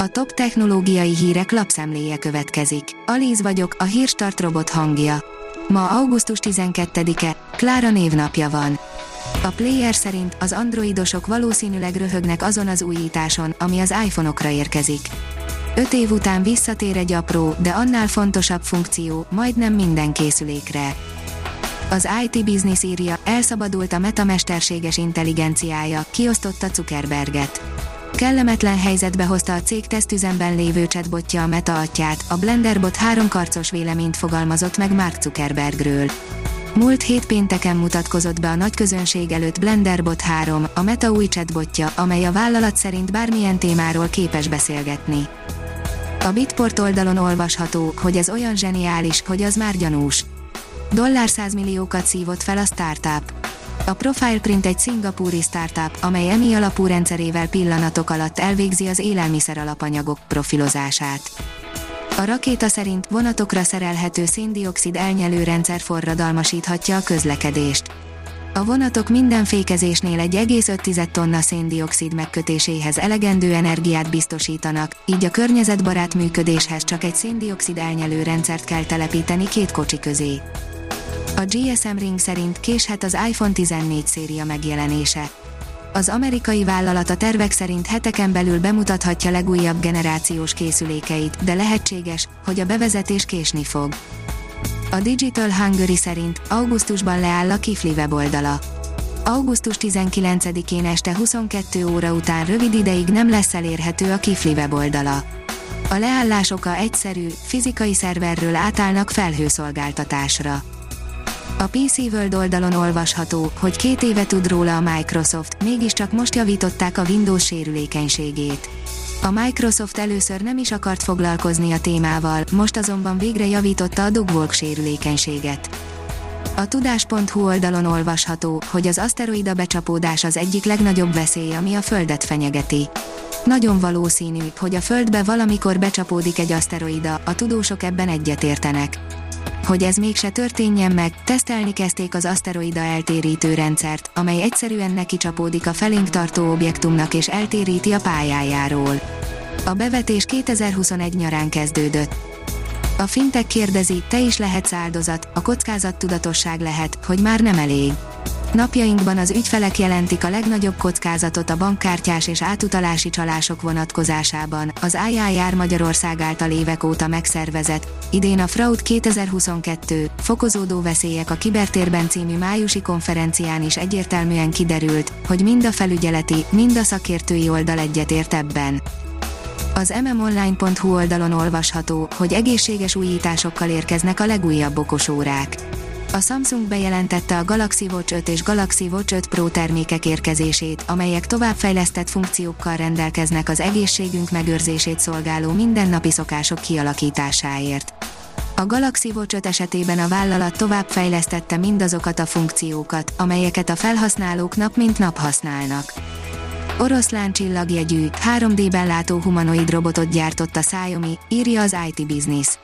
A top technológiai hírek lapszemléje következik. Alíz vagyok, a hírstart robot hangja. Ma augusztus 12-e, Klára névnapja van. A player szerint az androidosok valószínűleg röhögnek azon az újításon, ami az iPhone-okra érkezik. 5 év után visszatér egy apró, de annál fontosabb funkció, majdnem minden készülékre. Az IT Business írja, elszabadult a meta mesterséges intelligenciája, kiosztotta Zuckerberget. Kellemetlen helyzetbe hozta a cég tesztüzemben lévő chatbotja a Meta atyát, a Blenderbot három karcos véleményt fogalmazott meg Mark Zuckerbergről. Múlt hét pénteken mutatkozott be a nagy közönség előtt Blenderbot 3, a Meta új chatbotja, amely a vállalat szerint bármilyen témáról képes beszélgetni. A Bitport oldalon olvasható, hogy ez olyan zseniális, hogy az már gyanús. Dollár 100 milliókat szívott fel a startup. A Profileprint egy szingapúri startup, amely emi alapú rendszerével pillanatok alatt elvégzi az élelmiszer alapanyagok profilozását. A rakéta szerint vonatokra szerelhető széndiokszid elnyelő rendszer forradalmasíthatja a közlekedést. A vonatok minden fékezésnél 1,5 tonna széndiokszid megkötéséhez elegendő energiát biztosítanak, így a környezetbarát működéshez csak egy széndiokszid elnyelő rendszert kell telepíteni két kocsi közé. A GSM Ring szerint késhet az iPhone 14 széria megjelenése. Az amerikai vállalat a tervek szerint heteken belül bemutathatja legújabb generációs készülékeit, de lehetséges, hogy a bevezetés késni fog. A Digital Hungary szerint augusztusban leáll a Kifli weboldala. Augusztus 19-én este 22 óra után rövid ideig nem lesz elérhető a Kifli weboldala. A leállás oka egyszerű, fizikai szerverről átállnak felhőszolgáltatásra. A PC World oldalon olvasható, hogy két éve tud róla a Microsoft, mégiscsak most javították a Windows sérülékenységét. A Microsoft először nem is akart foglalkozni a témával, most azonban végre javította a dugwalk sérülékenységet. A tudás.hu oldalon olvasható, hogy az aszteroida becsapódás az egyik legnagyobb veszély, ami a Földet fenyegeti. Nagyon valószínű, hogy a Földbe valamikor becsapódik egy aszteroida, a tudósok ebben egyetértenek. Hogy ez mégse történjen meg, tesztelni kezdték az aszteroida eltérítő rendszert, amely egyszerűen neki csapódik a felénk tartó objektumnak és eltéríti a pályájáról. A bevetés 2021 nyarán kezdődött. A fintek kérdezi, te is lehetsz áldozat, a kockázat tudatosság lehet, hogy már nem elég. Napjainkban az ügyfelek jelentik a legnagyobb kockázatot a bankkártyás és átutalási csalások vonatkozásában. Az IIR Magyarország által évek óta megszervezett, idén a Fraud 2022, fokozódó veszélyek a kibertérben című májusi konferencián is egyértelműen kiderült, hogy mind a felügyeleti, mind a szakértői oldal egyetért ebben. Az mmonline.hu oldalon olvasható, hogy egészséges újításokkal érkeznek a legújabb okosórák a Samsung bejelentette a Galaxy Watch 5 és Galaxy Watch 5 Pro termékek érkezését, amelyek továbbfejlesztett funkciókkal rendelkeznek az egészségünk megőrzését szolgáló mindennapi szokások kialakításáért. A Galaxy Watch 5 esetében a vállalat továbbfejlesztette mindazokat a funkciókat, amelyeket a felhasználók nap mint nap használnak. Oroszlán csillagjegyű, 3D-ben látó humanoid robotot gyártott a Xiaomi, írja az IT Business.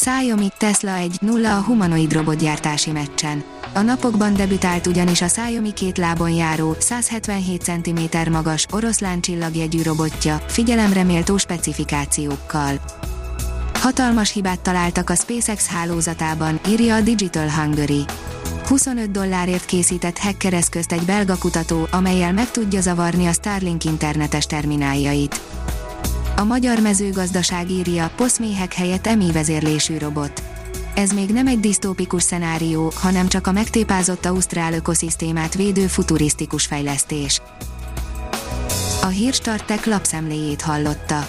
Xiaomi Tesla 1-0 a humanoid robotgyártási meccsen. A napokban debütált ugyanis a Xiaomi két lábon járó, 177 cm magas, oroszlán csillagjegyű robotja, figyelemre méltó specifikációkkal. Hatalmas hibát találtak a SpaceX hálózatában, írja a Digital Hungary. 25 dollárért készített hackereszközt egy belga kutató, amelyel meg tudja zavarni a Starlink internetes termináljait. A magyar mezőgazdaság írja, poszméhek helyett emi vezérlésű robot. Ez még nem egy disztópikus szenárió, hanem csak a megtépázott ausztrál ökoszisztémát védő futurisztikus fejlesztés. A Hírstartek lapszemléjét hallotta.